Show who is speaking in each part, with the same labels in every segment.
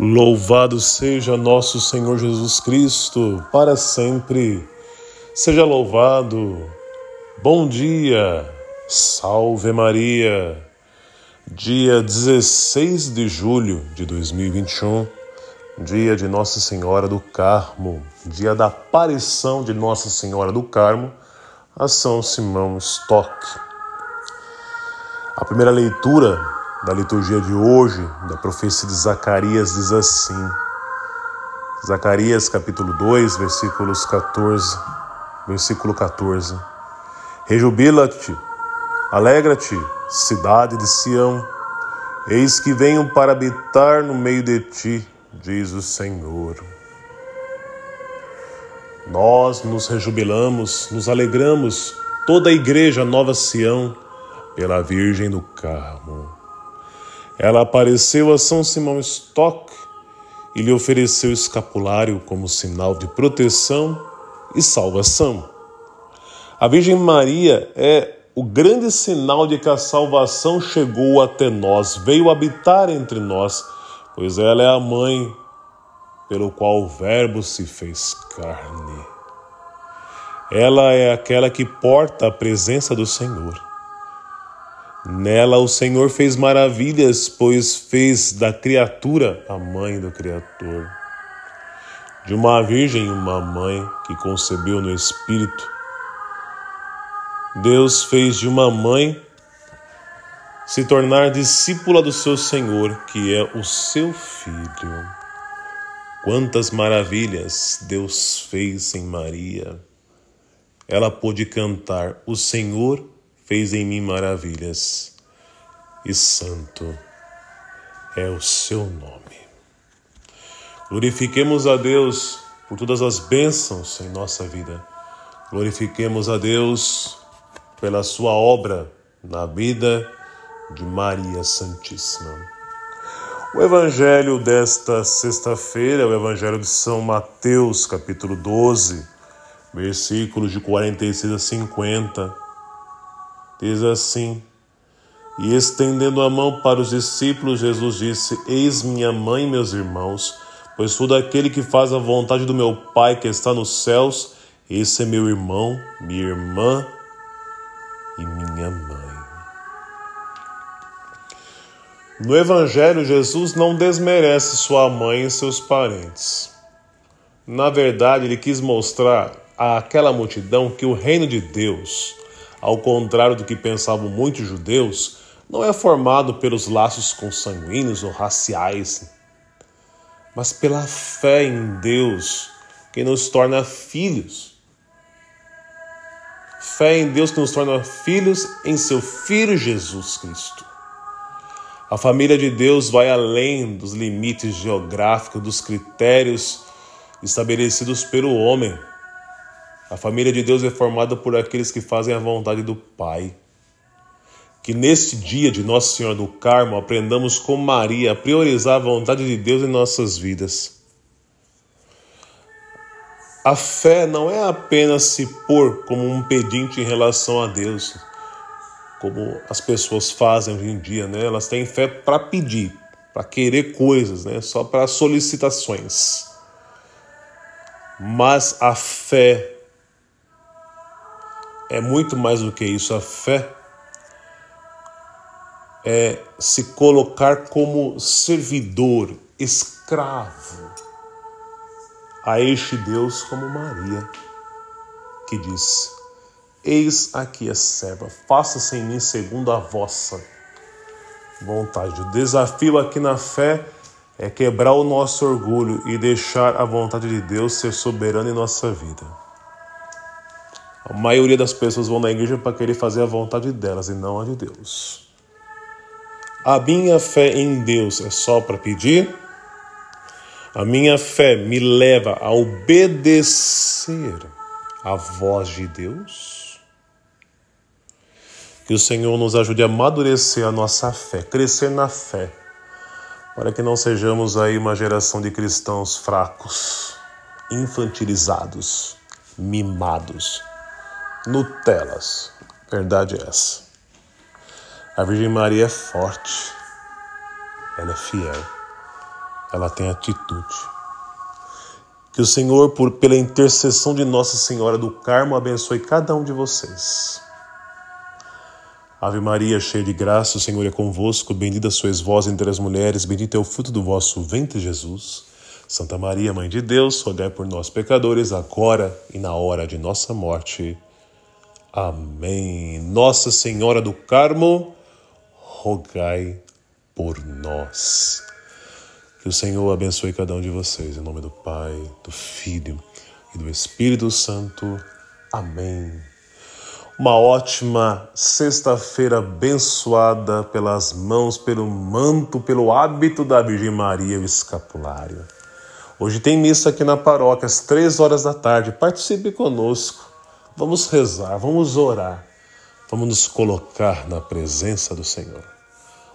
Speaker 1: Louvado seja nosso Senhor Jesus Cristo, para sempre. Seja louvado. Bom dia, salve Maria. Dia 16 de julho de 2021, dia de Nossa Senhora do Carmo, dia da aparição de Nossa Senhora do Carmo a São Simão Stock. A primeira leitura da liturgia de hoje, da profecia de Zacarias, diz assim: Zacarias capítulo 2, versículos 14, versículo 14. Rejubila-te, alegra-te, cidade de Sião, eis que venho para habitar no meio de ti, diz o Senhor. Nós nos rejubilamos, nos alegramos, toda a igreja Nova Sião, pela Virgem do Carmo. Ela apareceu a São Simão Stock e lhe ofereceu escapulário como sinal de proteção e salvação. A Virgem Maria é o grande sinal de que a salvação chegou até nós, veio habitar entre nós, pois ela é a mãe pelo qual o Verbo se fez carne. Ela é aquela que porta a presença do Senhor. Nela o Senhor fez maravilhas, pois fez da criatura a mãe do Criador. De uma virgem, uma mãe que concebeu no Espírito. Deus fez de uma mãe se tornar discípula do seu Senhor, que é o seu Filho. Quantas maravilhas Deus fez em Maria! Ela pôde cantar: O Senhor fez em mim maravilhas, e santo é o seu nome. Glorifiquemos a Deus por todas as bênçãos em nossa vida. Glorifiquemos a Deus pela sua obra na vida de Maria Santíssima. O evangelho desta sexta-feira é o evangelho de São Mateus, capítulo 12, versículos de 46 a 50 Diz assim: E estendendo a mão para os discípulos, Jesus disse: Eis minha mãe e meus irmãos, pois todo aquele que faz a vontade do meu Pai que está nos céus, esse é meu irmão, minha irmã e minha mãe. No Evangelho, Jesus não desmerece sua mãe e seus parentes. Na verdade, ele quis mostrar àquela multidão que o reino de Deus ao contrário do que pensavam muitos judeus, não é formado pelos laços consanguíneos ou raciais, mas pela fé em Deus que nos torna filhos. Fé em Deus que nos torna filhos em seu Filho Jesus Cristo. A família de Deus vai além dos limites geográficos, dos critérios estabelecidos pelo homem. A família de Deus é formada por aqueles que fazem a vontade do Pai. Que neste dia de Nossa Senhora do Carmo aprendamos com Maria a priorizar a vontade de Deus em nossas vidas. A fé não é apenas se pôr como um pedinte em relação a Deus, como as pessoas fazem hoje em dia, né? Elas têm fé para pedir, para querer coisas, né? Só para solicitações. Mas a fé é muito mais do que isso. A fé é se colocar como servidor, escravo a este Deus como Maria, que disse: Eis aqui a serva, faça-se em mim segundo a vossa vontade. O desafio aqui na fé é quebrar o nosso orgulho e deixar a vontade de Deus ser soberana em nossa vida. A maioria das pessoas vão na igreja para querer fazer a vontade delas e não a de Deus. A minha fé em Deus é só para pedir? A minha fé me leva a obedecer a voz de Deus? Que o Senhor nos ajude a amadurecer a nossa fé, crescer na fé, para que não sejamos aí uma geração de cristãos fracos, infantilizados, mimados Nutelas. Verdade é essa. A Virgem Maria é forte. Ela é fiel. ela tem atitude. Que o Senhor, por, pela intercessão de Nossa Senhora do Carmo, abençoe cada um de vocês. Ave Maria, cheia de graça, o Senhor é convosco. Bendita sois vós entre as mulheres, bendito é o fruto do vosso ventre, Jesus. Santa Maria, Mãe de Deus, rogai por nós, pecadores, agora e na hora de nossa morte. Amém. Nossa Senhora do Carmo, rogai por nós. Que o Senhor abençoe cada um de vocês. Em nome do Pai, do Filho e do Espírito Santo. Amém. Uma ótima sexta-feira abençoada pelas mãos, pelo manto, pelo hábito da Virgem Maria, o escapulário. Hoje tem missa aqui na paróquia, às três horas da tarde. Participe conosco. Vamos rezar, vamos orar, vamos nos colocar na presença do Senhor.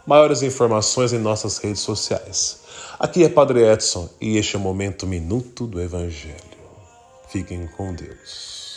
Speaker 1: Maiores informações em nossas redes sociais. Aqui é Padre Edson e este é o momento minuto do Evangelho. Fiquem com Deus.